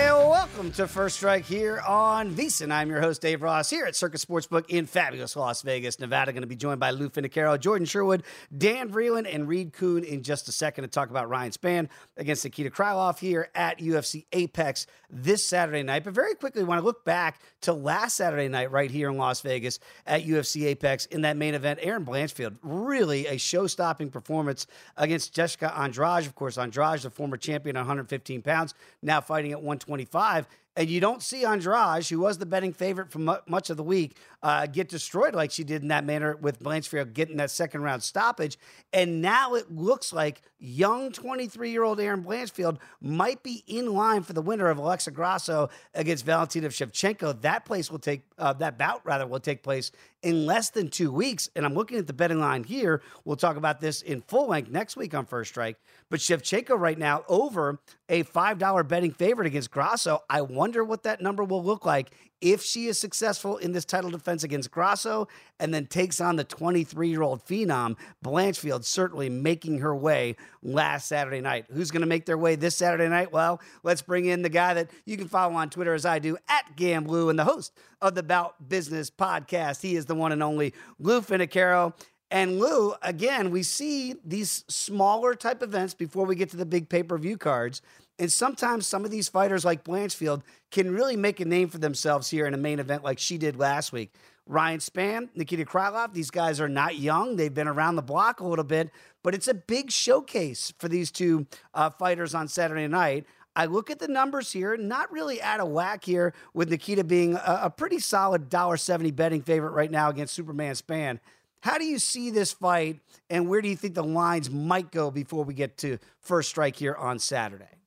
And welcome to First Strike here on VSiN. I'm your host, Dave Ross, here at Circa Sportsbook in fabulous Las Vegas, Nevada. Going to be joined by Lou Finocchiaro, Jordan Sherwood, Dan Vreeland, and Reed Kuhn in just a second to talk about Ryan Spann against Nikita Krylov here at UFC Apex this Saturday night. But very quickly, want to look back to last Saturday night right here in Las Vegas at UFC Apex in that main event. Erin Blanchfield, really a show-stopping performance against Jessica Andrade. Of course, Andrade, the former champion at 115 pounds, now fighting at 125. And you don't see Andrade, who was the betting favorite for much of the week, uh, get destroyed like she did in that manner with Blanchfield getting that second round stoppage. And now it looks like young 23 year old Erin Blanchfield might be in line for the winner of Alexa Grasso against Valentina Shevchenko. That place will take uh, that bout rather will take place in less than two weeks. And I'm looking at the betting line here. We'll talk about this in full length next week on First Strike. But Shevchenko right now over a $5 betting favorite against Grasso. I wonder what that number will look like if she is successful in this title defense against Grasso and then takes on the 23 year old phenom, Blanchfield certainly making her way last Saturday night. Who's going to make their way this Saturday night? Well, let's bring in the guy that you can follow on Twitter as I do at Gamblu and the host of the Bout Business podcast. He is the one and only Lou Finocchiaro. And Lou, again, we see these smaller type events before we get to the big pay per view cards. And sometimes some of these fighters like Blanchfield can really make a name for themselves here in a main event like she did last week. Ryan Spann, Nikita Krylov, these guys are not young. They've been around the block a little bit, but it's a big showcase for these two uh, fighters on Saturday night. I look at the numbers here, not really out of whack here, with Nikita being a, a pretty solid $1.70 betting favorite right now against Superman Spann. How do you see this fight, and where do you think the lines might go before we get to first strike here on Saturday?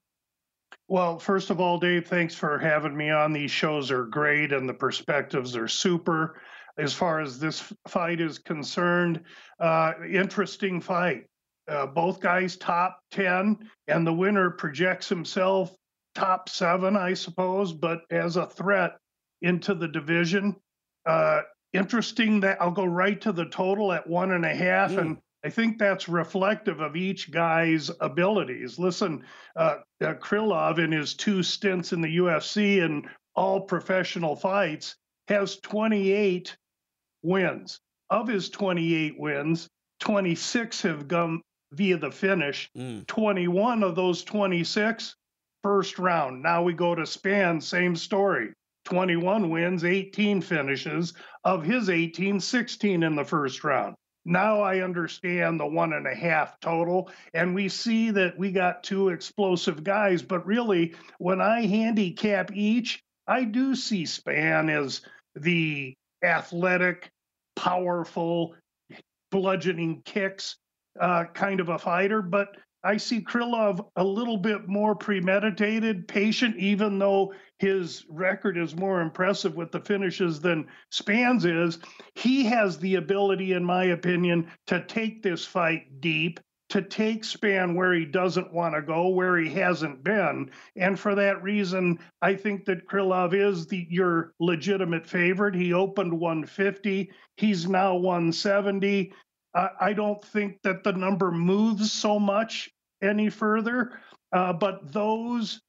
Well, first of all, Dave, thanks for having me on. These shows are great and the perspectives are super. As far as this fight is concerned, uh, interesting fight. Uh, both guys top 10, and the winner projects himself top seven, I suppose, but as a threat into the division. Uh, interesting that I'll go right to the total at one and a half, mm. and I think that's reflective of each guy's abilities. Listen, uh, uh, Krylov in his two stints in the UFC and all professional fights has 28 wins. Of his 28 wins, 26 have gone via the finish. Mm. 21 of those 26 first round. Now we go to Spann, same story. 21 wins, 18 finishes. Of his 18, 16 in the first round. Now I understand the one and a half total. And we see that we got two explosive guys. But really, when I handicap each, I do see Spann as the athletic, powerful, bludgeoning kicks uh, kind of a fighter. But I see Krylov a little bit more premeditated, patient, even though his record is more impressive with the finishes than Spann's is. He has the ability, in my opinion, to take this fight deep, to take Spann where he doesn't want to go, where he hasn't been. And for that reason, I think that Krylov is the your legitimate favorite. He opened 150. He's now 170. I don't think that the number moves so much any further. Uh, but those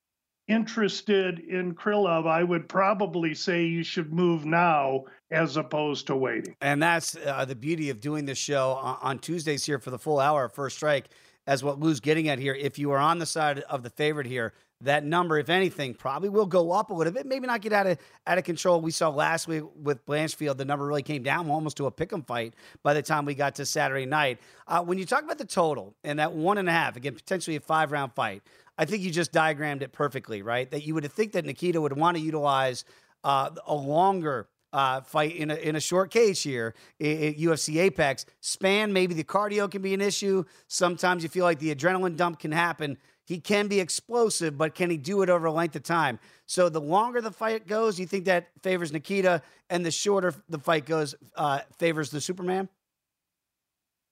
interested in Krylov, I would probably say you should move now as opposed to waiting. And that's uh, the beauty of doing this show on, on Tuesdays here for the full hour First Strike, as what Lou's getting at here. If you are on the side of the favorite here, that number, if anything, probably will go up a little bit. Maybe not get out of out of control. We saw last week with Blanchfield, the number really came down almost to a pick'em fight by the time we got to Saturday night. Uh, when you talk about the total and that one and a half, again, potentially a five round fight, I think you just diagrammed it perfectly, right? That you would think that Nikita would want to utilize uh, a longer uh, fight in a, in a short case here at UFC Apex. Spann, maybe the cardio can be an issue. Sometimes you feel like the adrenaline dump can happen. He can be explosive, but can he do it over a length of time? So the longer the fight goes, you think that favors Nikita, and the shorter the fight goes uh, favors the Superman?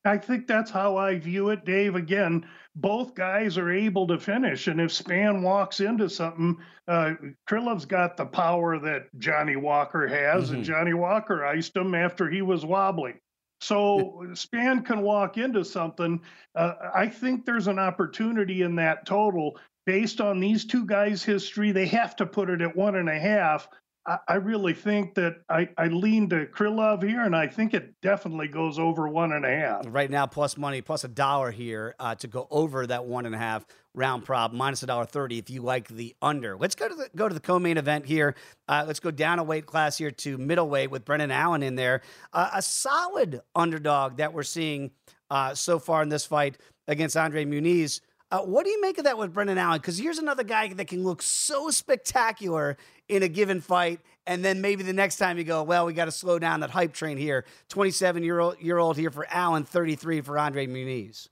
I think that's how I view it, Dave. Again, both guys are able to finish, and if Spann walks into something, uh, Krylov's got the power that Johnny Walker has, mm-hmm. and Johnny Walker iced him after he was wobbly. So Spann can walk into something. Uh, I think there's an opportunity in that total based on these two guys' history. They have to put it at one and a half. I, really think that I, I lean to Krylov here, and I think it definitely goes over one and a half. Right now, plus money, plus a dollar here uh, to go over that one and a half round prop, minus a dollar thirty if you like the under. Let's go to the go to the co-main event here. Uh, let's go down a weight class here to middleweight with Brendan Allen in there. Uh, a solid underdog that we're seeing uh, so far in this fight against Andre Muniz. Uh, what do you make of that with Brendan Allen? Because here's another guy that can look so spectacular in a given fight, and then maybe the next time you go, well, we got to slow down that hype train here. 27 year old year old here for Allen, 33 for Andre Muniz.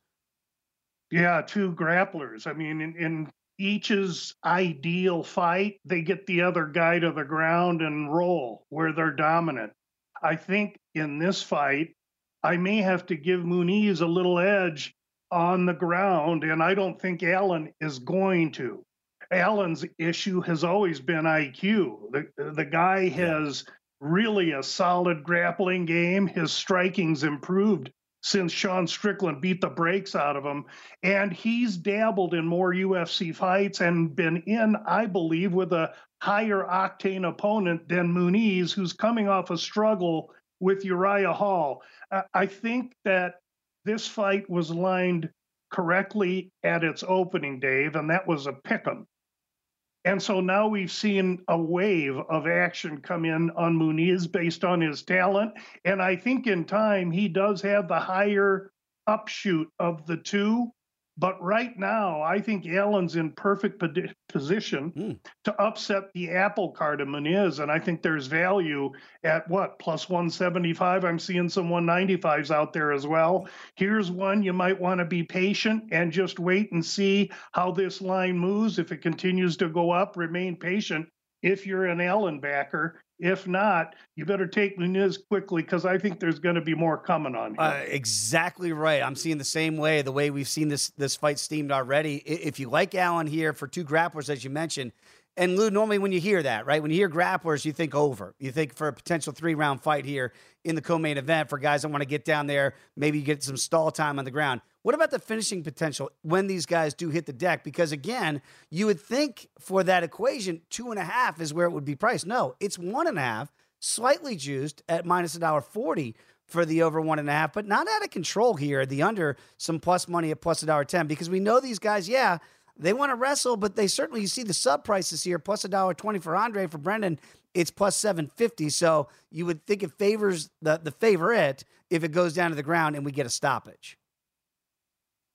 Yeah, two grapplers. I mean, in, in each's ideal fight, they get the other guy to the ground and roll where they're dominant. I think in this fight, I may have to give Muniz a little edge on the ground, and I don't think Allen is going to. Allen's issue has always been IQ. The, the guy has really a solid grappling game. His striking's improved since Sean Strickland beat the brakes out of him. And he's dabbled in more UFC fights and been in, I believe, with a higher octane opponent than Muniz, who's coming off a struggle with Uriah Hall. I think that this fight was lined correctly at its opening, Dave, and that was a pick 'em. And so now we've seen a wave of action come in on Muniz based on his talent. And I think in time, he does have the higher upshoot of the two. But right now, I think Allen's in perfect position mm. to upset the apple cart of Muniz. And I think there's value at what, plus 175? I'm seeing some 195s out there as well. Here's one you might want to be patient and just wait and see how this line moves. If it continues to go up, remain patient if you're an Allen backer. If not, you better take Muniz quickly because I think there's going to be more coming on. Uh, exactly right. I'm seeing the same way. The way we've seen this this fight steamed already. If you like Allen here for two grapplers, as you mentioned, And Lou, normally when you hear that, right, when you hear grapplers, you think over. You think for a potential three round fight here in the co main event for guys that want to get down there, maybe get some stall time on the ground. What about the finishing potential when these guys do hit the deck? Because again, you would think for that equation, two and a half is where it would be priced. No, it's one and a half, slightly juiced at minus a dollar forty for the over one and a half, but not out of control here. The under some plus money at plus a dollar ten because we know these guys, yeah, they want to wrestle, but they certainly you see the sub prices here, plus a dollar twenty for Andre for Brendan. It's plus seven fifty. So you would think it favors the the favorite if it goes down to the ground and we get a stoppage.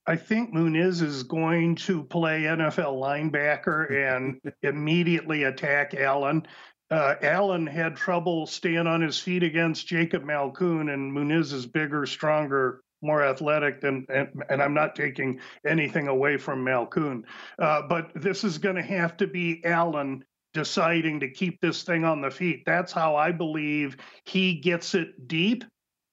I think Muniz is going to play NFL linebacker and immediately attack Allen. Uh, Allen had trouble staying on his feet against Jacob Malkoun, and Muniz is bigger, stronger, more athletic than, and, and I'm not taking anything away from Malkoun. Uh, but this is going to have to be Allen deciding to keep this thing on the feet. That's how I believe he gets it deep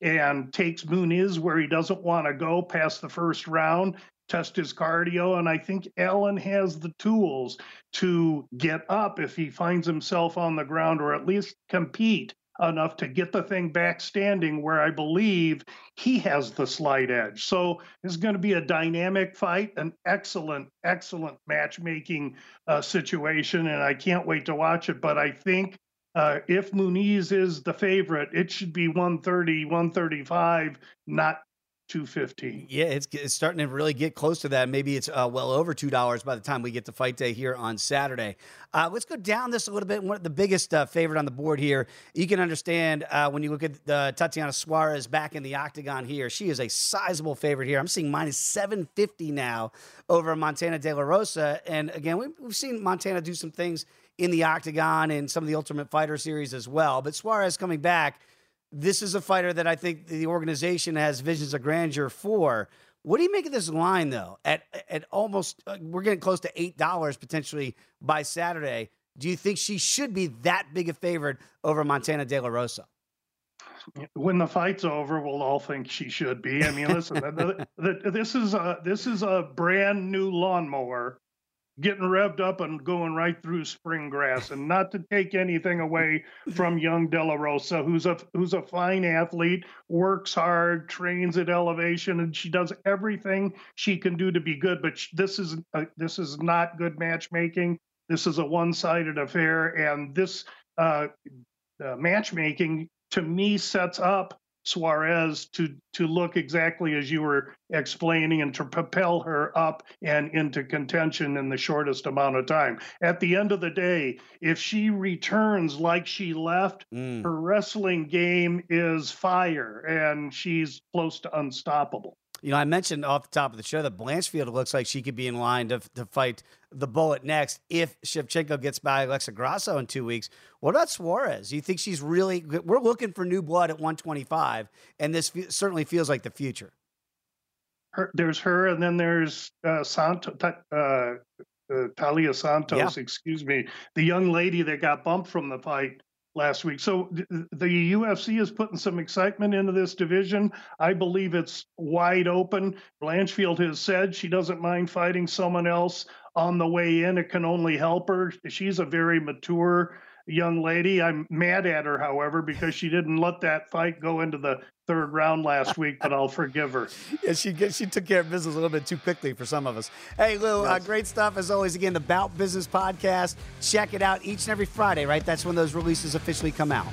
and takes Muniz where he doesn't want to go past the first round, test his cardio. And I think Allen has the tools to get up if he finds himself on the ground or at least compete enough to get the thing back standing where I believe he has the slight edge. So it's going to be a dynamic fight, an excellent, excellent matchmaking uh, situation. And I can't wait to watch it. But I think uh, if Muniz is the favorite, it should be 130, 135, not 215. Yeah, it's, it's starting to really get close to that. Maybe it's uh, well over $2 by the time we get to fight day here on Saturday. Uh, let's go down this a little bit. One, of the biggest uh, favorite on the board here, you can understand uh, when you look at Tatiana Suarez back in the octagon here. She is a sizable favorite here. I'm seeing minus 750 now over Montana De La Rosa. And again, we've, we've seen Montana do some things in the octagon and some of the Ultimate Fighter series as well. But Suarez coming back, this is a fighter that I think the organization has visions of grandeur for. What do you make of this line though? At at almost uh, we're getting close to eight dollars potentially by Saturday. Do you think she should be that big a favorite over Montana De La Rosa? When the fight's over, we'll all think she should be. I mean, listen, the, the, this is a this is a brand new lawnmower getting revved up and going right through spring grass. And not to take anything away from young De La Rosa, who's a who's a fine athlete, works hard, trains at elevation, and she does everything she can do to be good. But this is a, this is not good matchmaking. This is a one-sided affair, and this uh, uh, matchmaking to me sets up Suarez to to look exactly as you were explaining and to propel her up and into contention in the shortest amount of time. At the end of the day, if she returns like she left, mm. her wrestling game is fire and she's close to unstoppable. You know, I mentioned off the top of the show that Blanchfield looks like she could be in line to, to fight the bullet next if Shevchenko gets by Alexa Grasso in two weeks. What about Suarez? Do you think she's really? Good? We're looking for new blood at 125, and this certainly feels like the future. Her, there's her, and then there's uh, Santo, uh, uh, Taila Santos. Yeah. Excuse me, the young lady that got bumped from the fight last week. So the UFC is putting some excitement into this division. I believe it's wide open. Blanchfield has said she doesn't mind fighting someone else on the way in. It can only help her. She's a very mature young lady. I'm mad at her, however, because she didn't let that fight go into the third round last week, but I'll forgive her. yeah, she she took care of business a little bit too quickly for some of us. Hey, Lou, uh, yes. uh, great stuff as always. Again, the Bout Business podcast. Check it out each and every Friday, right? That's when those releases officially come out.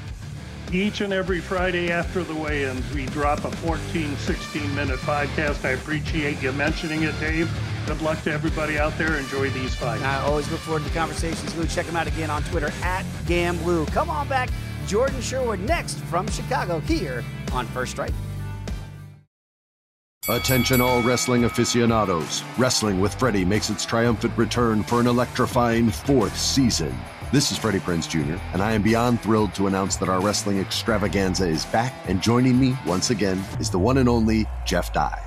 Each and every Friday after the weigh-ins, we drop a 14, 16 minute podcast. I appreciate you mentioning it, Dave. Good luck to everybody out there. Enjoy these fights. I always look forward to the conversations, Lou. Check them out again on Twitter at GamLou. Come on back. Jordan Sherwood next from Chicago here on First Strike. Attention, all wrestling aficionados. Wrestling with Freddie makes its triumphant return for an electrifying fourth season. This is Freddie Prinze Jr., and I am beyond thrilled to announce that our wrestling extravaganza is back, and joining me once again is the one and only Jeff Dye.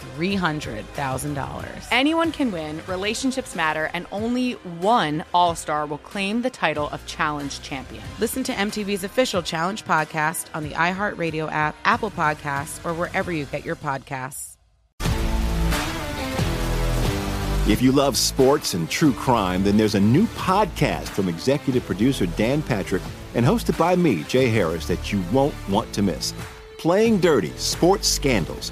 $300,000. Anyone can win, relationships matter, and only one All Star will claim the title of Challenge Champion. Listen to MTV's official Challenge podcast on the iHeartRadio app, Apple Podcasts, or wherever you get your podcasts. If you love sports and true crime, then there's a new podcast from executive producer Dan Patrick and hosted by me, Jay Harris, that you won't want to miss. Playing Dirty Sports Scandals.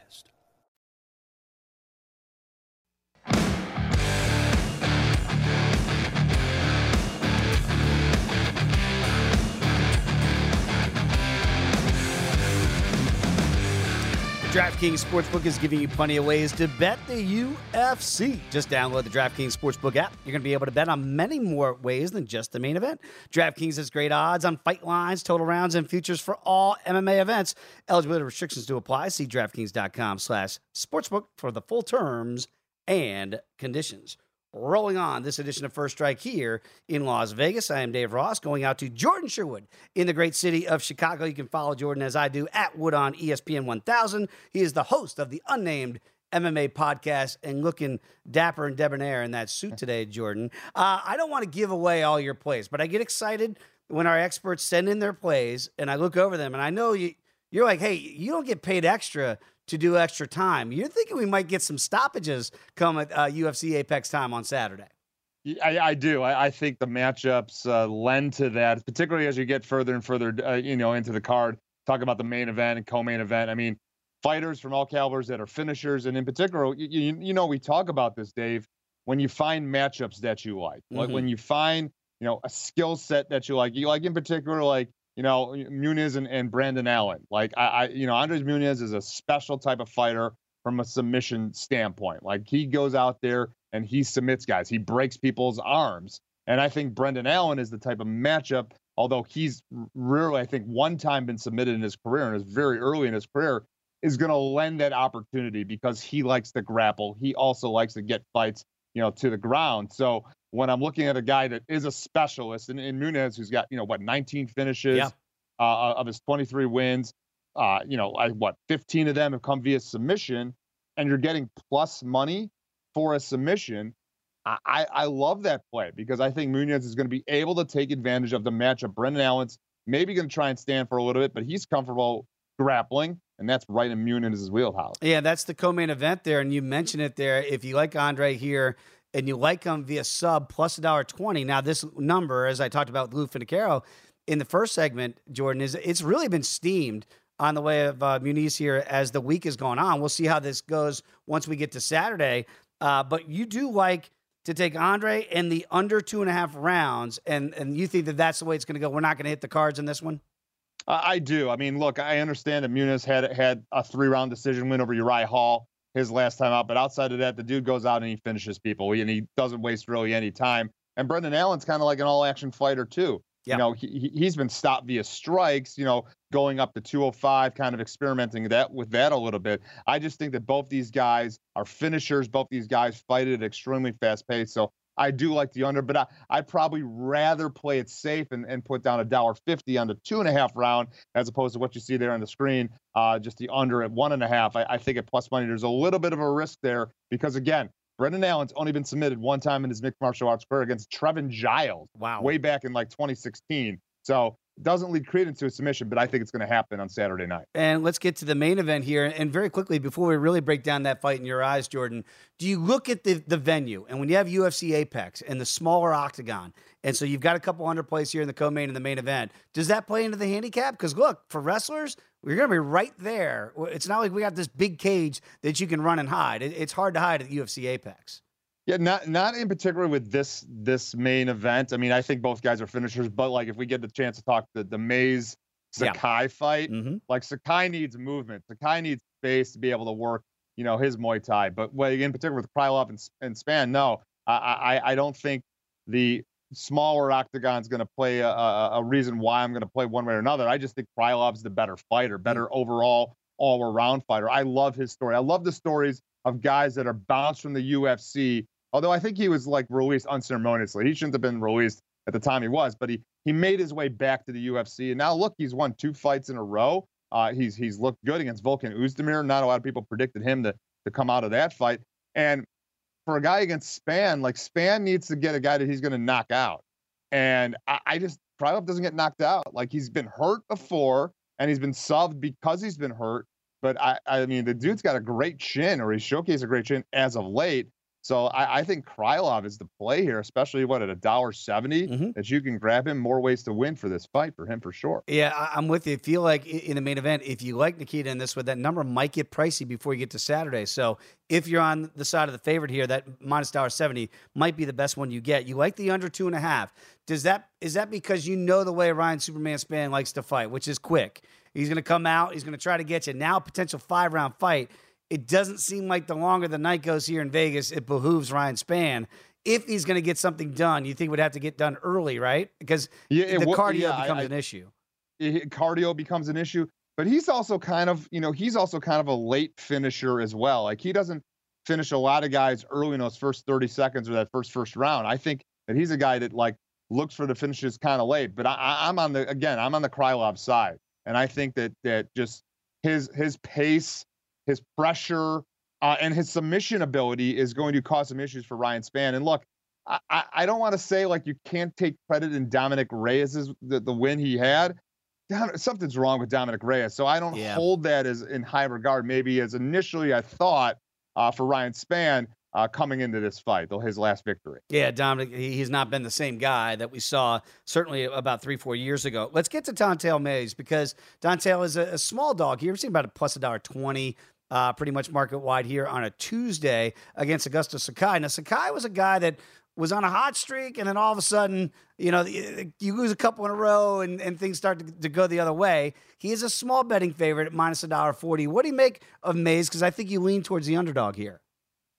DraftKings Sportsbook is giving you plenty of ways to bet the UFC. Just download the DraftKings Sportsbook app. You're going to be able to bet on many more ways than just the main event. DraftKings has great odds on fight lines, total rounds, and futures for all MMA events. Eligibility restrictions do apply. See DraftKings.com slash sportsbook for the full terms and conditions. Rolling on this edition of First Strike here in Las Vegas. I am Dave Ross going out to Jordan Sherwood in the great city of Chicago. You can follow Jordan as I do at Wood on ESPN 1000. He is the host of the unnamed MMA podcast and looking dapper and debonair in that suit today, Jordan. Uh, I don't want to give away all your plays, but I get excited when our experts send in their plays and I look over them and I know you, you're like, hey, you don't get paid extra to do extra time. You're thinking we might get some stoppages come at uh, UFC Apex time on Saturday. I, I do. I, I, think the matchups uh, lend to that, particularly as you get further and further, uh, you know, into the card. Talk about the main event and co-main event. I mean, fighters from all calibers that are finishers, and in particular, you, you, you know, we talk about this, Dave. When you find matchups that you like, mm-hmm. like when you find, you know, a skill set that you like, you like in particular, like you know, Muniz and, and Brendan Allen. Like I, I, you know, Andres Muniz is a special type of fighter from a submission standpoint. Like he goes out there and he submits guys. He breaks people's arms. And I think Brendan Allen is the type of matchup, although he's rarely, I think, one time been submitted in his career and is very early in his career, is going to lend that opportunity because he likes to grapple. He also likes to get fights, you know, to the ground. So when I'm looking at a guy that is a specialist and in Muniz, who's got, you know, what, 19 finishes yeah. uh, of his 23 wins, uh, you know, I, what, 15 of them have come via submission, and you're getting plus money for a submission. I, I love that play because I think Muniz is going to be able to take advantage of the matchup. Brendan Allen's maybe going to try and stand for a little bit, but he's comfortable grappling, and that's right in Muniz's wheelhouse. Yeah, that's the co-main event there, and you mentioned it there. If you like Andre here and you like him via sub plus a dollar twenty, now this number, as I talked about with Lou Finocchiaro in the first segment, Jordan is it's really been steamed on the way of uh, Muniz here as the week is going on. We'll see how this goes once we get to Saturday. Uh, but you do like to take Andre in the under two and a half rounds, and and you think that that's the way it's going to go. We're not going to hit the cards in this one. I do. I mean, look, I understand that Muniz had had a three round decision win over Uriah Hall his last time out, but outside of that, the dude goes out and he finishes people, and he doesn't waste really any time. And Brendan Allen's kind of like an all action fighter too. Yep. You know, he, he's been stopped via strikes, you know, going up to 205, kind of experimenting that with that a little bit. I just think that both these guys are finishers. Both these guys fight at extremely fast pace. So I do like the under, but I, I'd probably rather play it safe and, and put down a dollar fifty on the two and a half round as opposed to what you see there on the screen, uh, just the under at one and a half. I, I think at plus money, there's a little bit of a risk there because again, Brendan Allen's only been submitted one time in his mixed martial arts career against Trevin Giles. Wow. Way back in like 2016. So doesn't lead credence to a submission, but I think it's going to happen on Saturday night. And let's get to the main event here. And very quickly, before we really break down that fight in your eyes, Jordan, do you look at the, the venue and when you have UFC Apex and the smaller octagon, and so you've got a couple hundred plays here in the co-main and the main event, does that play into the handicap? Because look, for wrestlers, we're going to be right there. It's not like we got this big cage that you can run and hide. It's hard to hide at UFC Apex. Yeah, not not in particular with this this main event. I mean, I think both guys are finishers, but like if we get the chance to talk the the Mayes Sakai yeah. fight, mm-hmm. like Sakai needs movement. Sakai needs space to be able to work, you know, his Muay Thai. But well, in particular with Krylov and, and Spann, no, I, I I don't think the smaller octagon is going to play a, a, a, reason why I'm going to play one way or another. I just think Krylov's the better fighter, better mm-hmm. overall all around fighter. I love his story. I love the stories of guys that are bounced from the UFC Although I think he was like released unceremoniously. He shouldn't have been released at the time he was, but he he made his way back to the UFC. And now look, he's won two fights in a row. Uh, he's he's looked good against Volkan Oezdemir. Not a lot of people predicted him to to come out of that fight. And for a guy against Spann, like Spann needs to get a guy that he's going to knock out. And I, I just Krylov doesn't get knocked out. Like he's been hurt before, and he's been subbed because he's been hurt. But I, I mean, the dude's got a great chin, or he showcased a great chin as of late. So I, I, think Krylov is the play here, especially what at a dollar 70 mm-hmm. that you can grab him. More ways to win for this fight for him for sure. Yeah, I'm with you. I feel like in the main event, if you like Nikita in this, with that number might get pricey before you get to Saturday. So if you're on the side of the favorite here, that minus dollar 70 might be the best one you get. You like the under two and a half. Does that is that because you know the way Ryan Superman Spann likes to fight, which is quick? He's going to come out. He's going to try to get you. Now, potential five round fight it doesn't seem like the longer the night goes here in Vegas, it behooves Ryan Spann. If he's going to get something done, you think would have to get done early, right? Because yeah, the cardio yeah, becomes I, an issue. It, cardio becomes an issue, but he's also kind of, you know, he's also kind of a late finisher as well. Like he doesn't finish a lot of guys early in those first 30 seconds or that first first round. I think that he's a guy that like looks for the finishes kind of late. But I, am on the again, I'm on the Krylov side, and I think that that just his his pace his pressure, uh, and his submission ability is going to cause some issues for Ryan Spann. And look, I, I don't want to say like you can't take credit in Dominic Reyes's the, the win he had. Something's wrong with Dominic Reyes, so I don't yeah. hold that as in high regard. Maybe as initially I thought uh, for Ryan Spann uh, coming into this fight, though his last victory. Yeah, Dominic, he's not been the same guy that we saw certainly about three, four years ago. Let's get to Don'Tale Mayes because Don'Tale is a, a small dog here. We're seeing about a plus a dollar twenty uh, pretty much market wide here on a Tuesday against Augusto Sakai. Now, Sakai was a guy that was on a hot streak, and then all of a sudden, you know, you lose a couple in a row, and, and things start to, to go the other way. He is a small betting favorite at minus a dollar forty. What do you make of Mayes? Because I think you lean towards the underdog here.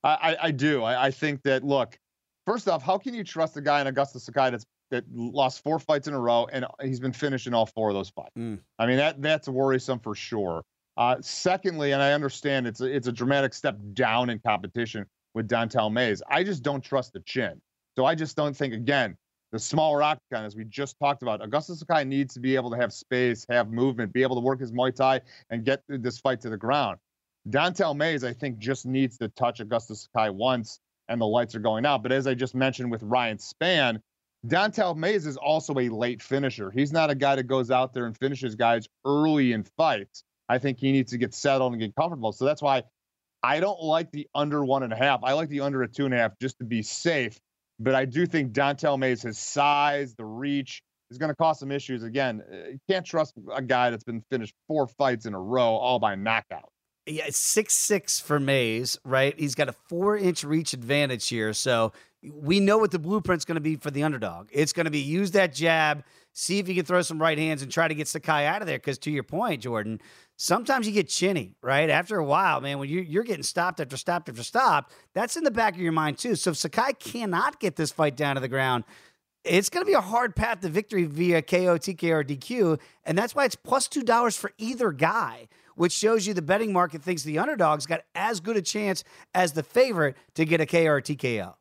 I, I do. I, I think that look, first off, how can you trust a guy in Augusto Sakai that's that lost four fights in a row and he's been finishing all four of those fights? Mm. I mean, that that's worrisome for sure. Uh, secondly, and I understand it's a, it's a dramatic step down in competition with Don'Tale Mayes. I just don't trust the chin. So I just don't think again the smaller octagon, as we just talked about. Augustus Sakai needs to be able to have space, have movement, be able to work his Muay Thai, and get this fight to the ground. Don'Tale Mayes, I think, just needs to touch Augustus Sakai once, and the lights are going out. But as I just mentioned with Ryan Spann, Don'Tale Mayes is also a late finisher. He's not a guy that goes out there and finishes guys early in fights. I think he needs to get settled and get comfortable. So that's why I don't like the under one and a half. I like the under a two and a half just to be safe. But I do think Don'Tale Mayes, his size, the reach, is going to cause some issues. Again, uh, you can't trust a guy that's been finished four fights in a row, all by knockout. Yeah, six six for Mayes, right? He's got a four inch reach advantage here, so we know what the blueprint's going to be for the underdog. It's going to be use that jab, see if you can throw some right hands, and try to get Sakai out of there. Because to your point, Jordan, sometimes you get chinny, right? After a while, man, when you're, you're getting stopped after stopped after stopped, that's in the back of your mind too. So if Sakai cannot get this fight down to the ground, it's going to be a hard path to victory via KO, TK, or DQ. And that's why it's plus $2 for either guy, which shows you the betting market thinks the underdog's got as good a chance as the favorite to get a KO or.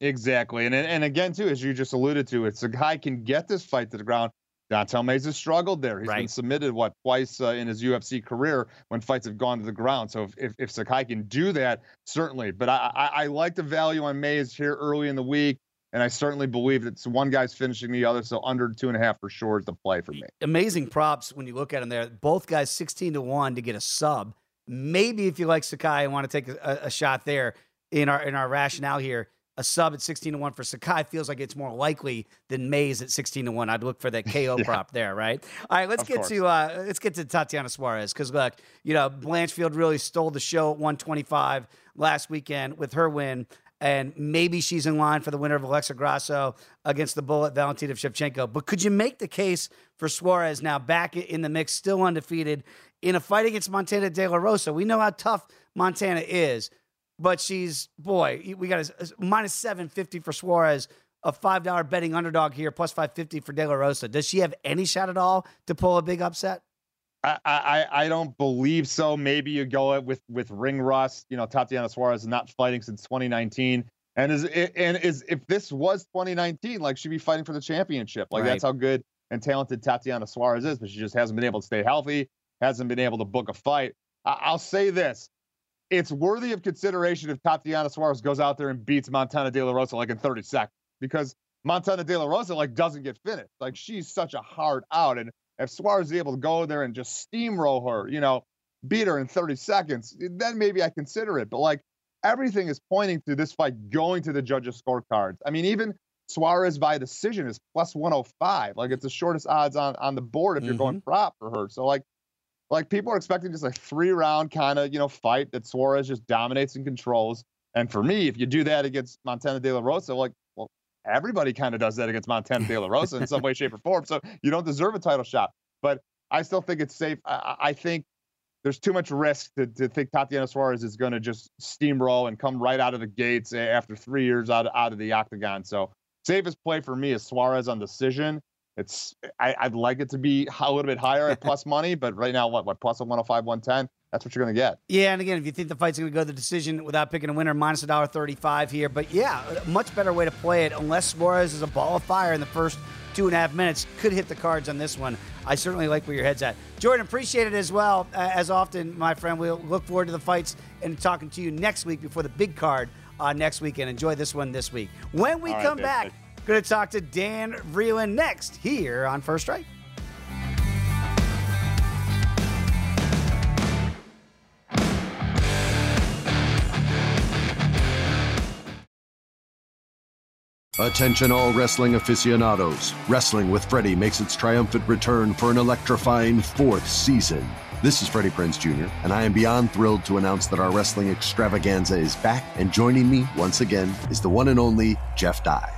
Exactly. And, and again, too, as you just alluded to, it's a guy can get this fight to the ground. Don'Tale Mayes has struggled there. He's right. been submitted what twice uh, in his UFC career when fights have gone to the ground. So if if, if Sakai can do that, certainly. But I, I, I like the value on Mayes here early in the week. And I certainly believe that one guy's finishing the other, so under two and a half for sure is the play for me. Amazing props when you look at them there. Both guys sixteen to one to get a sub. Maybe if you like Sakai and want to take a, a shot there in our in our rationale here, a sub at 16 to 1 for Sakai feels like it's more likely than Mayes at 16 to 1. I'd look for that KO yeah. prop there, right? All right, let's of get course. to uh, let's get to Tatiana Suarez cuz look, you know, Blanchfield really stole the show at 125 last weekend with her win and maybe she's in line for the winner of Alexa Grasso against the bullet Valentina Shevchenko. But could you make the case for Suarez now back in the mix, still undefeated in a fight against Montana De La Rosa? We know how tough Montana is but she's boy, we got a, a minus seven fifty for Suarez, a five dollar betting underdog here, plus five fifty for De La Rosa. Does she have any shot at all to pull a big upset? I, I I don't believe so. Maybe you go with with ring rust. You know, Tatiana Suarez not fighting since 2019, and is and is if this was 2019, like she'd be fighting for the championship. Like right. that's how good and talented Tatiana Suarez is, but she just hasn't been able to stay healthy, hasn't been able to book a fight. I, I'll say this: it's worthy of consideration if Tatiana Suarez goes out there and beats Montana De La Rosa like in 30 seconds because Montana De La Rosa like doesn't get finished. Like she's such a hard out. And if Suarez is able to go there and just steamroll her, you know, beat her in 30 seconds, then maybe I consider it. But like everything is pointing to this fight going to the judges' scorecards. I mean, even Suarez by decision is plus 105. Like it's the shortest odds on on the board if you're mm-hmm. going prop for her. So like like people are expecting just a three round kind of you know fight that Suarez just dominates and controls. And for me, if you do that against Montana De La Rosa, like well, everybody kind of does that against Montana De La Rosa in some way, shape, or form. So you don't deserve a title shot. But I still think it's safe. I, I think there's too much risk to, to think Tatiana Suarez is going to just steamroll and come right out of the gates after three years out, out of the octagon. So safest play for me is Suarez on decision. It's I, would like it to be a little bit higher at plus money, but right now, what what plus 105, 110? That's what you're going to get. Yeah, and again, if you think the fight's going to go the decision without picking a winner, minus a dollar thirty-five here. But yeah, much better way to play it. Unless Suarez is a ball of fire in the first two and a half minutes, could hit the cards on this one. I certainly like where your head's at. Jordan, appreciate it as well. Uh, as often, my friend, we'll look forward to the fights and talking to you next week before the big card uh, next weekend. Enjoy this one this week. When we All come right, back. Going to talk to Dan Vreeland next here on First Strike. Attention, all wrestling aficionados. Wrestling with Freddie makes its triumphant return for an electrifying fourth season. This is Freddie Prinze Jr., and I am beyond thrilled to announce that our wrestling extravaganza is back, and joining me once again is the one and only Jeff Dye.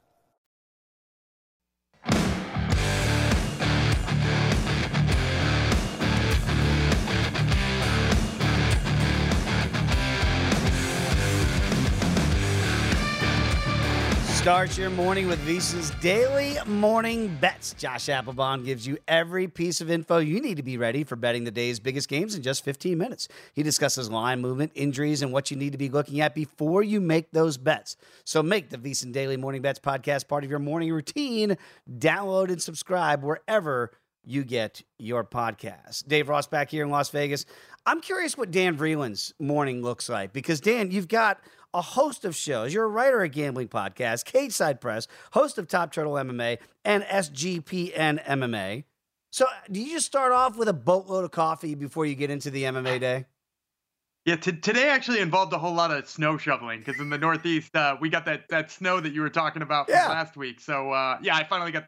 Start your morning with VSiN's daily morning bets. Josh Applebaum gives you every piece of info you need to be ready for betting the day's biggest games in just 15 minutes. He discusses line movement, injuries, and what you need to be looking at before you make those bets. So make the VSiN Daily Morning Bets podcast part of your morning routine. Download and subscribe wherever you get your podcast. Dave Ross back here in Las Vegas. I'm curious what Dan Vreeland's morning looks like because Dan, you've got a host of shows. You're a writer at Gambling Podcast, Cage Side Press, host of Top Turtle MMA and SGPN MMA. So, do you just start off with a boatload of coffee before you get into the MMA day? Yeah, t- today actually involved a whole lot of snow shoveling because in the Northeast uh, we got that that snow that you were talking about from Yeah. last week. So uh, yeah, I finally got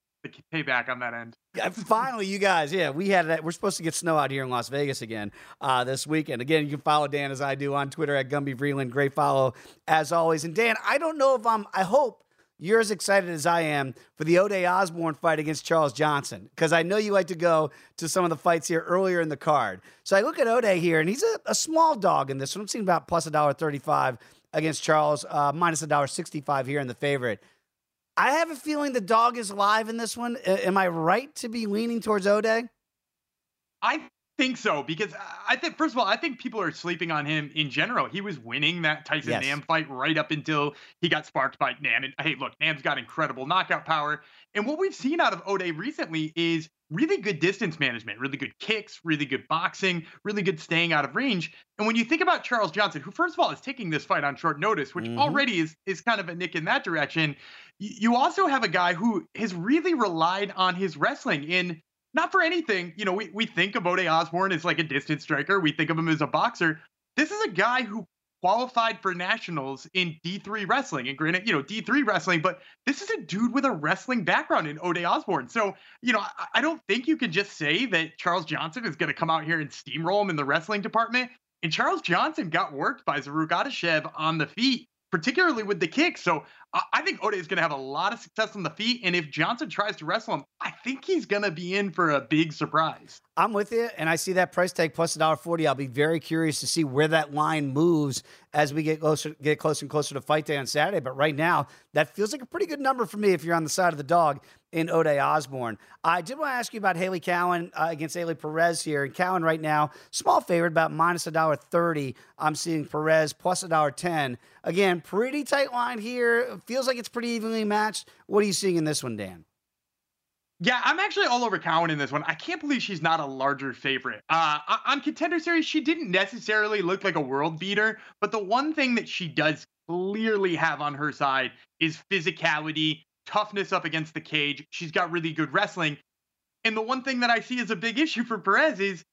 payback on that end. Yeah, finally, you guys. Yeah, we had that. We're supposed to get snow out here in Las Vegas again uh, this weekend. Again, you can follow Dan as I do on Twitter at Gumby Vreeland. Great follow as always. And Dan, I don't know if I'm. I hope you're as excited as I am for the Ode Osborne fight against Charles Johnson because I know you like to go to some of the fights here earlier in the card. So I look at Ode here, and he's a, a small dog in this one. I'm seeing about plus a dollar thirty-five against Charles, uh, minus a dollar sixty-five here in the favorite. I have a feeling the dog is live in this one. Am I right to be leaning towards Ode? I think so because I think first of all, I think people are sleeping on him in general. He was winning that Tyson Yes. Nam fight right up until he got sparked by Nam. And hey, look, Nam's got incredible knockout power. And what we've seen out of O'Day recently is really good distance management, really good kicks, really good boxing, really good staying out of range. And when you think about Charles Johnson, who first of all is taking this fight on short notice, which Mhm. already is is kind of a nick in that direction, you also have a guy who has really relied on his wrestling in not for anything. You know, we, we think of Ode Osborne as like a distance striker. We think of him as a boxer. This is a guy who qualified for nationals in D3 wrestling. And granted, you know, D3 wrestling, but this is a dude with a wrestling background in Ode Osborne. So, you know, I, I don't think you can just say that Charles Johnson is going to come out here and steamroll him in the wrestling department. And Charles Johnson got worked by Zarrukh on the feet, particularly with the kick. So I, think Ode is going to have a lot of success on the feet. And if Johnson tries to wrestle him, I think he's going to be in for a big surprise. I'm with you, and I see that price tag plus a dollar forty. I'll be very curious to see where that line moves as we get closer, get closer and closer to fight day on Saturday. But right now, that feels like a pretty good number for me if you're on the side of the dog in Ode Osborne. I did want to ask you about Hailey Cowan uh, against Ailin Perez here. And Cowan right now, small favorite, about minus a dollar thirty. I'm seeing Perez plus a dollar ten. Again, pretty tight line here. Feels like it's pretty evenly matched. What are you seeing in this one, Dan? Yeah, I'm actually all over Cowan in this one. I can't believe she's not a larger favorite. Uh, on Contender Series, she didn't necessarily look like a world beater, but the one thing that she does clearly have on her side is physicality, toughness up against the cage. She's got really good wrestling. And the one thing that I see as a big issue for Perez is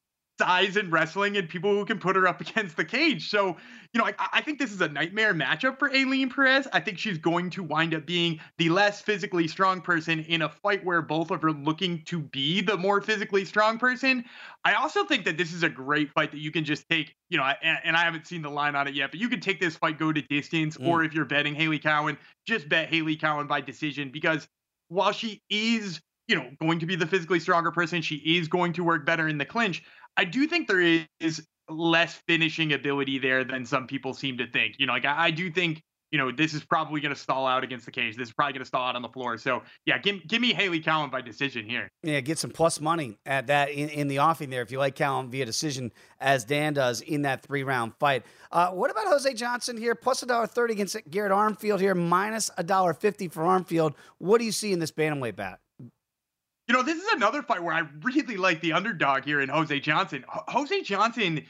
size in wrestling and people who can put her up against the cage. So, you know, I, I think this is a nightmare matchup for Ailin Perez. I think she's going to wind up being the less physically strong person in a fight where both of her looking to be the more physically strong person. I also think that this is a great fight that you can just take, you know, and, and I haven't seen the line on it yet, but you can take this fight, go to distance, Mm. or if you're betting Hailey Cowan, just bet Hailey Cowan by decision because while she is you know, going to be the physically stronger person. She is going to work better in the clinch. I do think there is less finishing ability there than some people seem to think. You know, like I, I do think, you know, this is probably going to stall out against the cage. This is probably going to stall out on the floor. So yeah, give, give me Hailey Cowan by decision here. Yeah, get some plus money at that in, in the offing there if you like Cowan via decision, as Dan does in that three round fight. Uh, what about Jose Johnson here? Plus a dollar thirty against Garrett Armfield here, minus a dollar fifty for Armfield. What do you see in this bantamweight bat? You know, this is another fight where I really like the underdog here in Jose Johnson. Ho- Jose Johnson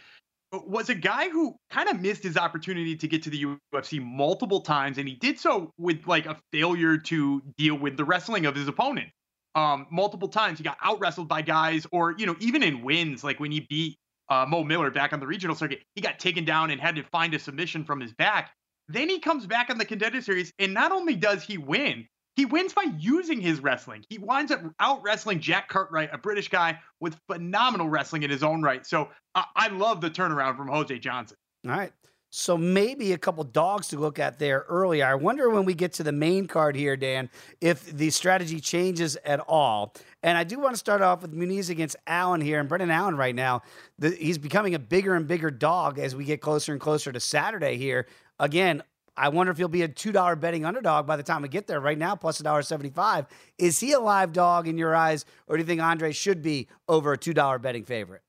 was a guy who kind of missed his opportunity to get to the UFC multiple times, and he did so with like a failure to deal with the wrestling of his opponent. Um, multiple times he got out wrestled by guys, or you know, even in wins, like when he beat uh, Mo Miller back on the regional circuit, he got taken down and had to find a submission from his back. Then he comes back on the contender series, and not only does he win, he wins by using his wrestling. He winds up out wrestling Jack Cartwright, a British guy with phenomenal wrestling in his own right. So I, I love the turnaround from Jose Johnson. All right. So maybe a couple dogs to look at there earlier. I wonder when we get to the main card here, Dan, if the strategy changes at all. And I do want to start off with Muniz against Allen here. And Brendan Allen right now, the, he's becoming a bigger and bigger dog as we get closer and closer to Saturday here. Again, I wonder if he'll be a two dollar betting underdog by the time we get there. Right now, plus a dollar seventy five. Is he a live dog in your eyes, or do you think Andre should be over a two dollar betting favorite?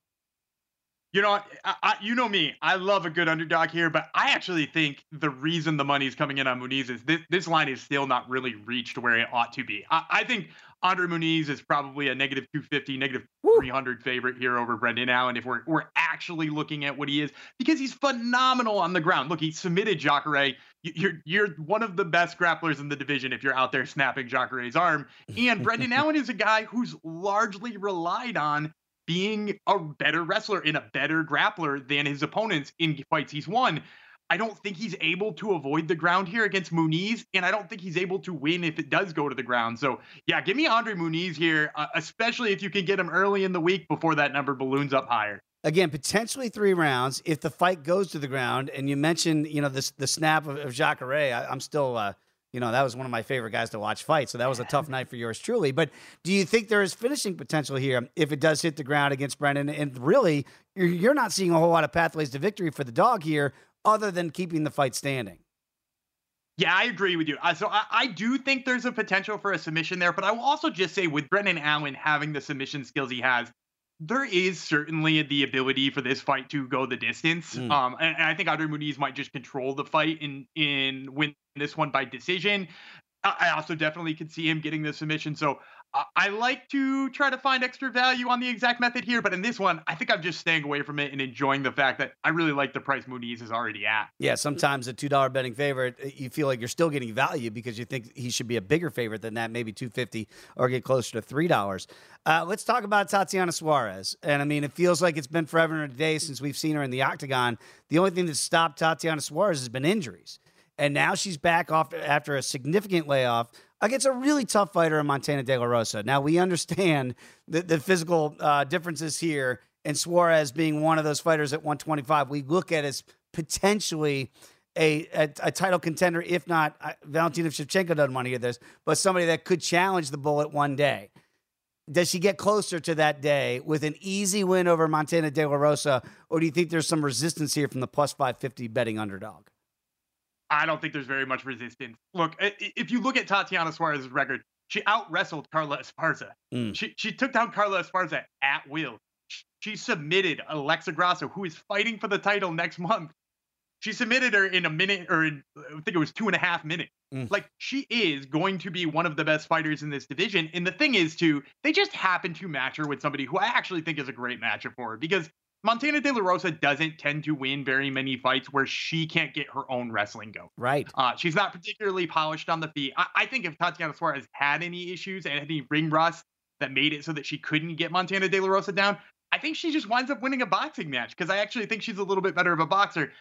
You know, I, I, you know me. I love a good underdog here, but I actually think the reason the money's coming in on Muniz is this, this line is still not really reached where it ought to be. I, I think Andre Muniz is probably a negative 250, negative 300 favorite here over Brendan Allen if we're we're actually looking at what he is because he's phenomenal on the ground. Look, he submitted Jacare. You- You're you're one of the best grapplers in the division if you're out there snapping Jacare's arm. And Brendan Allen is a guy who's largely relied on being a better wrestler and a better grappler than his opponents in fights he's won. I don't think he's able to avoid the ground here against Muniz, and I don't think he's able to win if it does go to the ground. So, yeah, give me Andre Muniz here, uh, especially if you can get him early in the week before that number balloons up higher. Again, potentially three rounds if the fight goes to the ground. And you mentioned, you know, this the snap of, of Jacare. I, I'm still, uh, you know, that was one of my favorite guys to watch fight. So that was a tough night for yours truly. But do you think there is finishing potential here if it does hit the ground against Brendan? And really, you're, you're not seeing a whole lot of pathways to victory for the dog here, other than keeping the fight standing. Yeah, I agree with you. Uh, so I, I do think there's a potential for a submission there, but I will also just say with Brendan Allen having the submission skills he has, there is certainly the ability for this fight to go the distance. Mm. Um, and, and I think Andre Muniz might just control the fight and in win this one by decision. I, I also definitely could see him getting the submission. So I, like to try to find extra value on the exact method here, but in this one, I think I'm just staying away from it and enjoying the fact that I really like the price Muniz is already at. Yeah, sometimes a two dollar betting favorite, uh, you feel like you're still getting value because you think he should be a bigger favorite than that, maybe two fifty or get closer to three dollars. Uh, let's talk about Tatiana Suarez, and I mean, it feels like it's been forever and a day since we've seen her in the octagon. The only thing that stopped Tatiana Suarez has been injuries, and now she's back off after a significant layoff against a really tough fighter in Montana De La Rosa. Now we understand the, the physical uh, differences here, and Suarez being one of those fighters at 125, we look at as potentially a, a, a title contender, if not uh, Valentina Shevchenko doesn't want to hear this, but somebody that could challenge the bullet one day. Does she get closer to that day with an easy win over Montana De La Rosa, or do you think there's some resistance here from the plus 550 betting underdog? I don't think there's very much resistance. Look, if you look at Tatiana Suarez's record, she out wrestled Carla Esparza. Mm. She she took down Carla Esparza at will. She submitted Alexa Grasso, who is fighting for the title next month. She submitted her in a minute, or in, I think it was two and a half minutes. Mm. Like she is going to be one of the best fighters in this division. And the thing is, too, they just happen to match her with somebody who I actually think is a great matchup for her because Montana De La Rosa doesn't tend to win very many fights where she can't get her own wrestling go. Right. Uh, she's not particularly polished on the feet. I, I, think if Tatiana Suarez had any issues and any ring rust that made it so that she couldn't get Montana De La Rosa down, I think she just winds up winning a boxing match because I actually think she's a little bit better of a boxer.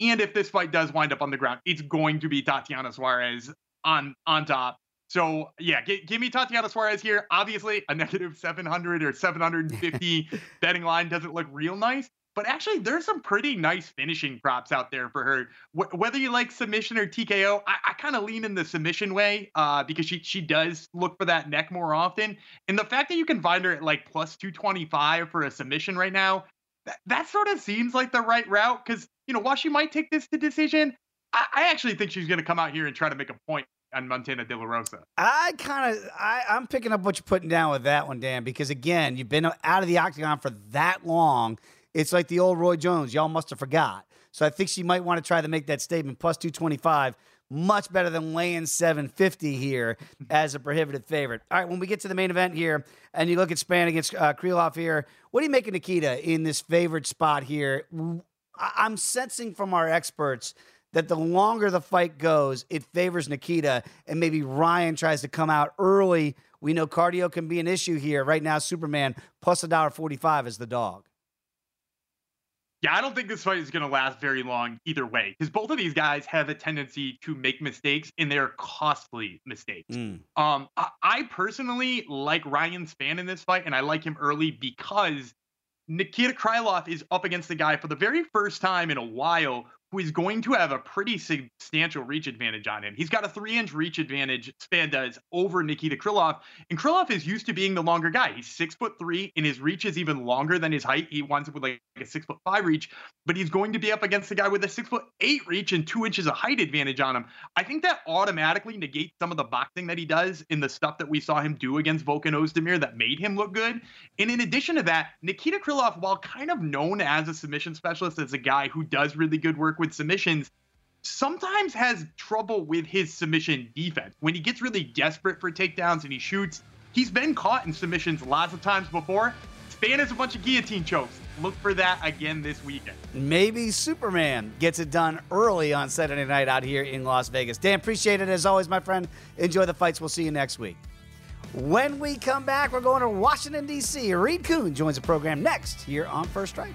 And if this fight does wind up on the ground, it's going to be Tatiana Suarez on on top. So yeah, g- give me Tatiana Suarez here. Obviously, a negative 700 or 750 betting line doesn't look real nice, but actually, there's some pretty nice finishing props out there for her. Wh- whether you like submission or TKO, I, I kind of lean in the submission way uh, because she she does look for that neck more often. And the fact that you can find her at like plus 225 for a submission right now, that, that sort of seems like the right route because you know while she might take this to decision, I, I actually think she's going to come out here and try to make a point on Montana De La Rosa. I kind of, I'm picking up what you're putting down with that one, Dan, because again, you've been out of the octagon for that long. It's like the old Roy Jones. Y'all must have forgot. So I think she might want to try to make that statement. Plus 225, much better than laying 750 here as a prohibitive favorite. All right, when we get to the main event here, and you look at Spann against uh, Krylov here, what do you make of Nikita in this favored spot here? I'm sensing from our experts that the longer the fight goes, it favors Nikita, and maybe Ryan tries to come out early. We know cardio can be an issue here. Right now, Superman plus a dollar forty-five is the dog. Yeah, I don't think this fight is going to last very long either way because both of these guys have a tendency to make mistakes and they're costly mistakes. Mm. Um, I, I personally like Ryan Spann in this fight, and I like him early because Nikita Krylov is up against the guy for the very first time in a while who is going to have a pretty substantial reach advantage on him. He's got a three inch reach advantage, Spann does, over Nikita Krylov. And Krylov is used to being the longer guy. He's six foot three, and his reach is even longer than his height. He winds up with like a six foot five reach, but he's going to be up against a guy with a six foot eight reach and two inches of height advantage on him. I think that automatically negates some of the boxing that he does in the stuff that we saw him do against Volkan Oezdemir that made him look good. And in addition to that, Nikita Krylov, while kind of known as a submission specialist, as a guy who does really good work with submissions sometimes has trouble with his submission defense. When he gets really desperate for takedowns and he shoots, he's been caught in submissions lots of times before. Spann is a bunch of guillotine chokes. Look for that again this weekend. Maybe Superman gets it done early on Saturday night out here in Las Vegas. Dan, appreciate it as always, my friend. Enjoy the fights. We'll see you next week. When we come back, we're going to Washington, D.C. Reed Kuhn joins the program next here on First Strike.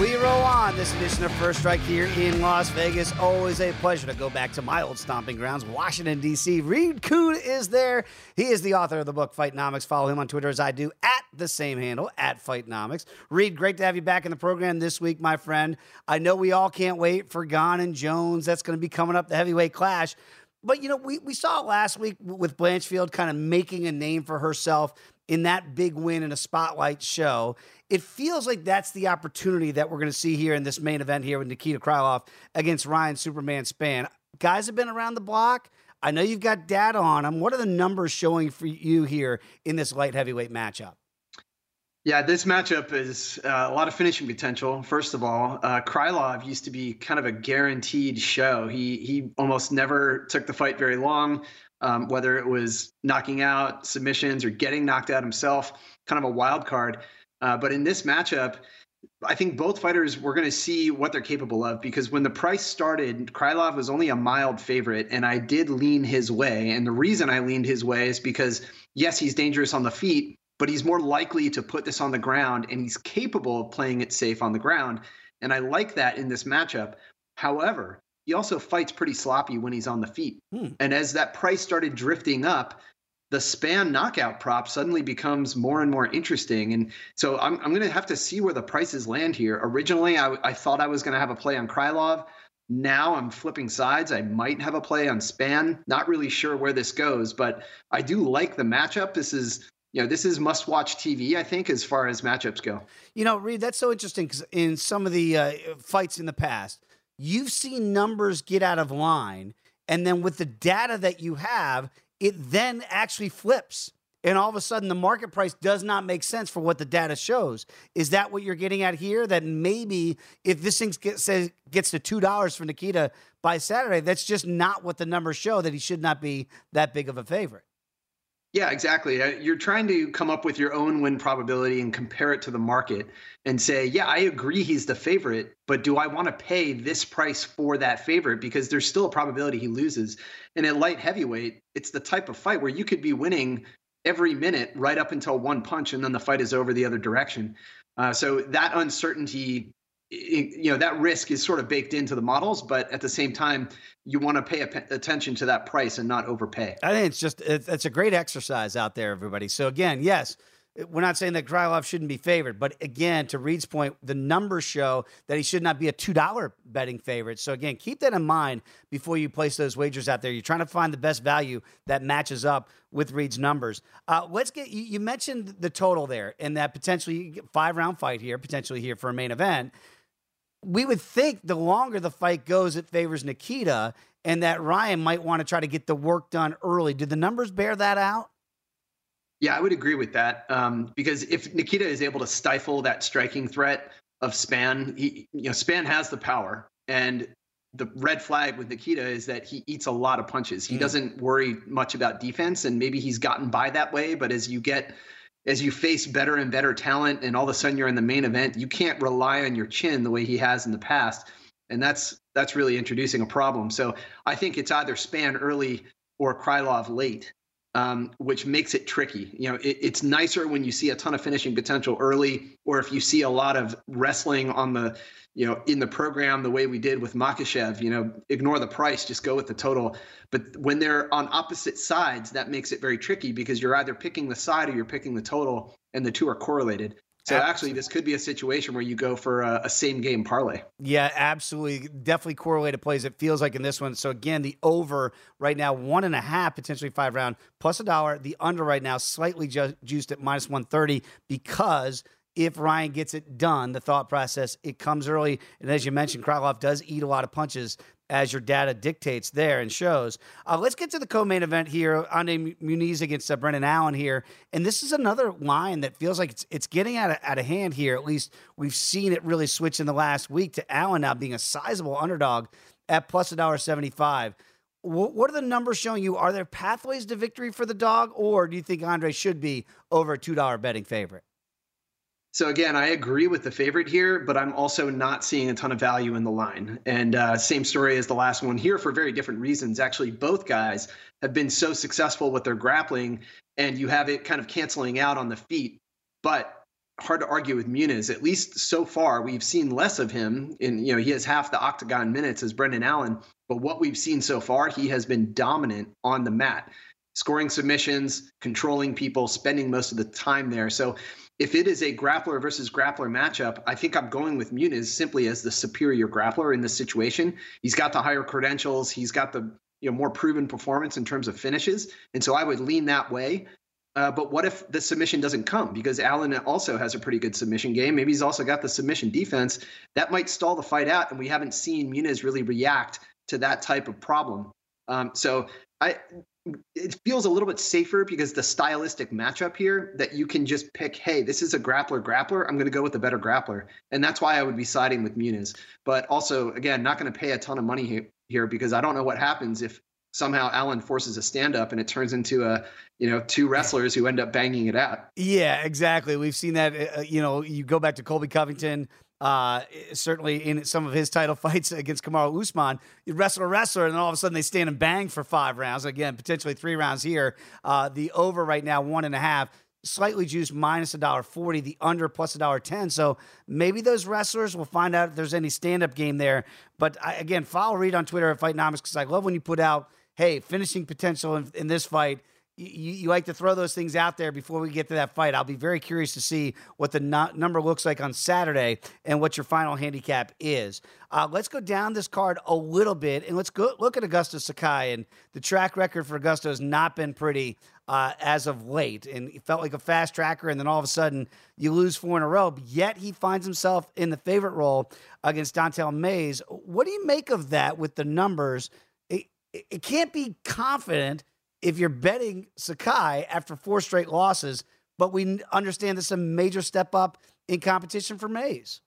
We roll on this edition of First Strike here in Las Vegas. Always a pleasure to go back to my old stomping grounds, Washington, D.C. Reed Kuhn is there. He is the author of the book Fightnomics. Follow him on Twitter as I do at the same handle, at Fightnomics. Reed, great to have you back in the program this week, my friend. I know we all can't wait for Gane and Jones. That's going to be coming up, the heavyweight clash. But, you know, we, we saw it last week with Blanchfield kind of making a name for herself in that big win in a spotlight show. It feels like that's the opportunity that we're going to see here in this main event here with Nikita Krylov against Ryan Superman Spann. Guys have been around the block. I know you've got data on them. What are the numbers showing for you here in this light heavyweight matchup? Yeah, this matchup is uh, a lot of finishing potential. First of all, uh, Krylov used to be kind of a guaranteed show. He he almost never took the fight very long um, whether it was knocking out submissions or getting knocked out himself, kind of a wild card. Uh, but in this matchup, I think both fighters were going to see what they're capable of because when the price started, Krylov was only a mild favorite, and I did lean his way. And the reason I leaned his way is because, yes, he's dangerous on the feet, but he's more likely to put this on the ground, and he's capable of playing it safe on the ground. And I like that in this matchup. However, he also fights pretty sloppy when he's on the feet. Hmm. And as that price started drifting up, the Spann knockout prop suddenly becomes more and more interesting. And so I'm, I'm going to have to see where the prices land here. Originally, I, I thought I was going to have a play on Krylov. Now I'm flipping sides. I might have a play on Spann. Not really sure where this goes, but I do like the matchup. This is you know, this is must watch TV, I think, as far as matchups go. You know, Reed, that's so interesting because in some of the uh, fights in the past, you've seen numbers get out of line. And then with the data that you have, it then actually flips. And all of a sudden, the market price does not make sense for what the data shows. Is that what you're getting at here? That maybe if this thing gets, says, gets to $2 for Nikita by Saturday, that's just not what the numbers show, that he should not be that big of a favorite. Yeah, exactly. Uh, you're trying to come up with your own win probability and compare it to the market and say, yeah, I agree he's the favorite, but do I want to pay this price for that favorite? Because there's still a probability he loses. And at light heavyweight, it's the type of fight where you could be winning every minute right up until one punch and then the fight is over the other direction. Uh, so that uncertainty you know that risk is sort of baked into the models but at the same time you want to pay attention to that price and not overpay i think it's just it's a great exercise out there everybody so again yes we're not saying that Krylov shouldn't be favored, but again, to Reed's point, the numbers show that he should not be a $2 betting favorite. So again, keep that in mind before you place those wagers out there. You're trying to find the best value that matches up with Reed's numbers. Uh, let's get you, you mentioned the total there and that potentially five round fight here, potentially here for a main event we would think the longer the fight goes, it favors Nikita, and that Ryan might want to try to get the work done early. Do the numbers bear that out? Yeah, I would agree with that. Um, because if Nikita is able to stifle that striking threat of Spann, he, you know, Spann has the power, and the red flag with Nikita is that he eats a lot of punches. He mm. doesn't worry much about defense, and maybe he's gotten by that way. But as you get as you face better and better talent and all of a sudden you're in the main event you can't rely on your chin the way he has in the past. And that's that's really introducing a problem. So i think it's either Spann early or krylov late um, which makes it tricky you know it, it's nicer when you see a ton of finishing potential early or if you see a lot of wrestling on the you know, in the program the way we did with Makhachev, you know, ignore the price, just go with the total. But when they're on opposite sides, that makes it very tricky because you're either picking the side or you're picking the total, and the two are correlated. So absolutely. actually, this could be a situation where you go for a, a, same game parlay. Yeah, absolutely. Definitely correlated plays. It feels like in this one. So again, the over right now, one and a half, potentially five round, plus a dollar. The under right now, slightly ju- juiced at minus 130 because – if Ryan gets it done, the thought process, it comes early. And as you mentioned, Krylov does eat a lot of punches as your data dictates there and shows. Uh, let's get to the co-main event here. Andre Muniz against uh, Brendan Allen here, and this is another line that feels like it's it's getting out of, out of hand here. At least we've seen it really switch in the last week to Allen now being a sizable underdog at plus a dollar seventy five. What are the numbers showing you? Are there pathways to victory for the dog, or do you think Andre should be over a two dollar betting favorite? So again, I agree with the favorite here, but I'm also not seeing a ton of value in the line. And uh, same story as the last one here for very different reasons. Actually, both guys have been so successful with their grappling, and you have it kind of canceling out on the feet. But hard to argue with Muniz. At least so far, we've seen less of him. In you know, he has half the octagon minutes as Brendan Allen. But what we've seen so far, he has been dominant on the mat, scoring submissions, controlling people, spending most of the time there. So if it is a grappler versus grappler matchup, I think I'm going with Muniz simply as the superior grappler in this situation. He's got the higher credentials. He's got the you know more proven performance in terms of finishes, and so I would lean that way. Uh, but what if the submission doesn't come? Because Allen also has a pretty good submission game. Maybe he's also got the submission defense. That might stall the fight out, and we haven't seen Muniz really react to that type of problem. Um, so I it feels a little bit safer because the stylistic matchup here that you can just pick, hey, this is a grappler grappler. I'm going to go with the better grappler. And that's why I would be siding with Muniz. But also, again, not going to pay a ton of money here because I don't know what happens if somehow Allen forces a stand up and it turns into a, you know, two wrestlers who end up banging it out. Yeah, exactly. We've seen that, uh, you know, you go back to Colby Covington uh, certainly in some of his title fights against Kamaru Usman, you wrestle a wrestler, and then all of a sudden they stand and bang for five rounds. Again, potentially three rounds here. Uh, the over right now, one and a half. Slightly juiced minus a dollar forty, the under plus a dollar ten. So maybe those wrestlers will find out if there's any stand up game there. But I, again, follow Reed on Twitter at Fightnomics because I love when you put out, hey, finishing potential in, in this fight you, you like to throw those things out there before we get to that fight. I'll be very curious to see what the no- number looks like on Saturday and what your final handicap is. Uh, let's go down this card a little bit and let's go look at Augusto Sakai. And the track record for Augusto has not been pretty uh, as of late. And he felt like a fast tracker, and then all of a sudden you lose four in a row. Yet he finds himself in the favorite role against Don'Tale Mayes. What do you make of that with the numbers? It, it can't be confident if you're betting Sakai after four straight losses, but we understand this is a major step up in competition for Mayes.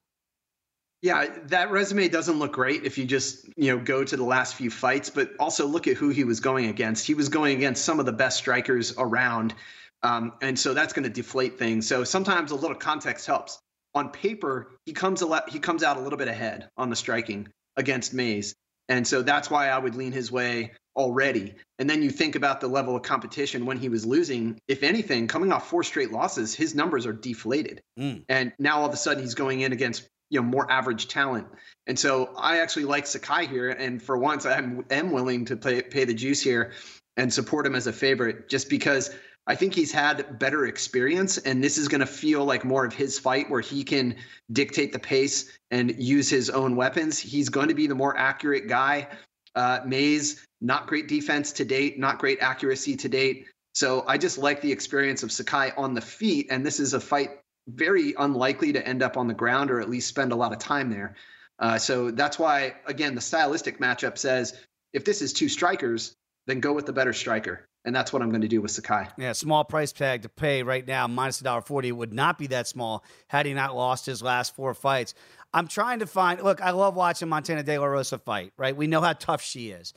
Yeah, that resume doesn't look great if you just, you know, go to the last few fights, but also look at who he was going against. He was going against some of the best strikers around. Um, and so that's going to deflate things. So sometimes a little context helps. On paper, he comes a he comes out a little bit ahead on the striking against Mayes. And so that's why I would lean his way already. And then you think about the level of competition when he was losing. If anything, coming off four straight losses, his numbers are deflated. Mm. And now all of a sudden he's going in against you know more average talent. And so I actually like Sakai here. And for once, I am willing to pay, pay the juice here and support him as a favorite just because I think he's had better experience, and this is going to feel like more of his fight where he can dictate the pace and use his own weapons. He's going to be the more accurate guy. Uh, Mayes, not great defense to date, not great accuracy to date. So I just like the experience of Sakai on the feet, and this is a fight very unlikely to end up on the ground or at least spend a lot of time there. Uh, so that's why, again, the stylistic matchup says if this is two strikers, then go with the better striker and that's what I'm going to do with Sakai. Yeah, small price tag to pay right now, minus a dollar forty. Would not be that small had he not lost his last four fights. I'm trying to find. Look, I love watching Montana De La Rosa fight. Right, we know how tough she is,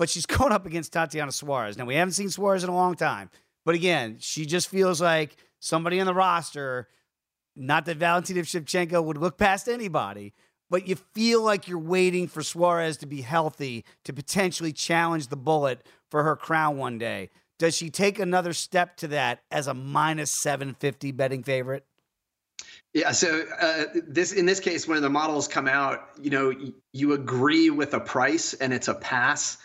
but she's going up against Tatiana Suarez. Now we haven't seen Suarez in a long time, but again, she just feels like somebody on the roster. Not that Valentina Shevchenko would look past anybody, but you feel like you're waiting for Suarez to be healthy to potentially challenge the bullet for her crown one day. Does she take another step to that as a minus 750 betting favorite? Yeah, so uh, this in this case, when the models come out, you know, you agree with a price and it's a pass.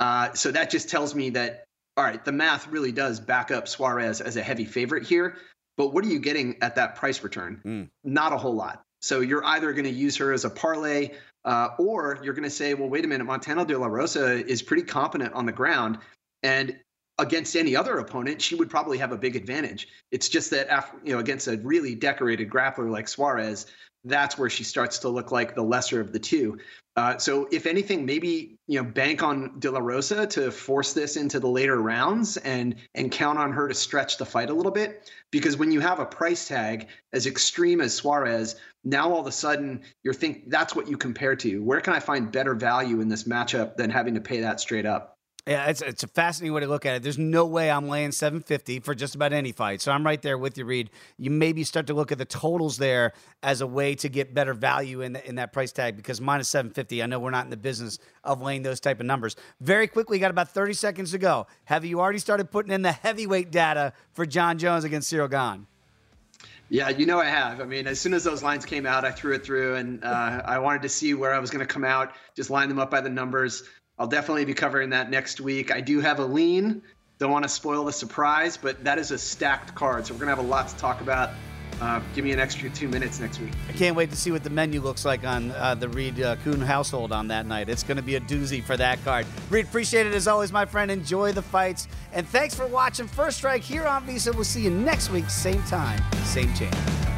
Uh, so that just tells me that all right, the math really does back up Suarez as a heavy favorite here. But what are you getting at that price return? Mm. Not a whole lot. So you're either going to use her as a parlay, uh, or you're going to say, well, wait a minute, Montana De La Rosa is pretty competent on the ground, and against any other opponent, she would probably have a big advantage. It's just that after, you know, against a really decorated grappler like Suarez, that's where she starts to look like the lesser of the two. Uh, so if anything, maybe you know bank on De La Rosa to force this into the later rounds and and count on her to stretch the fight a little bit. Because when you have a price tag as extreme as Suarez, now all of a sudden you're think that's what you compare to. Where can I find better value in this matchup than having to pay that straight up? Yeah, it's it's a fascinating way to look at it. There's no way I'm laying 750 for just about any fight. So I'm right there with you, Reed. You maybe start to look at the totals there as a way to get better value in the, in that price tag because minus 750. I know we're not in the business of laying those type of numbers. Very quickly, got about 30 seconds to go. Have you already started putting in the heavyweight data for Jon Jones against Ciryl Gane? Yeah, you know I have. I mean, as soon as those lines came out, I threw it through, and uh, I wanted to see where I was going to come out. Just line them up by the numbers. I'll definitely be covering that next week. I do have a lean. Don't want to spoil the surprise, but that is a stacked card. So we're going to have a lot to talk about. Uh, give me an extra two minutes next week. I can't wait to see what the menu looks like on uh, the Reed uh, Kuhn household on that night. It's going to be a doozy for that card. Reed, appreciate it as always, my friend. Enjoy the fights. And thanks for watching First Strike here on VSiN. We'll see you next week, same time, same channel.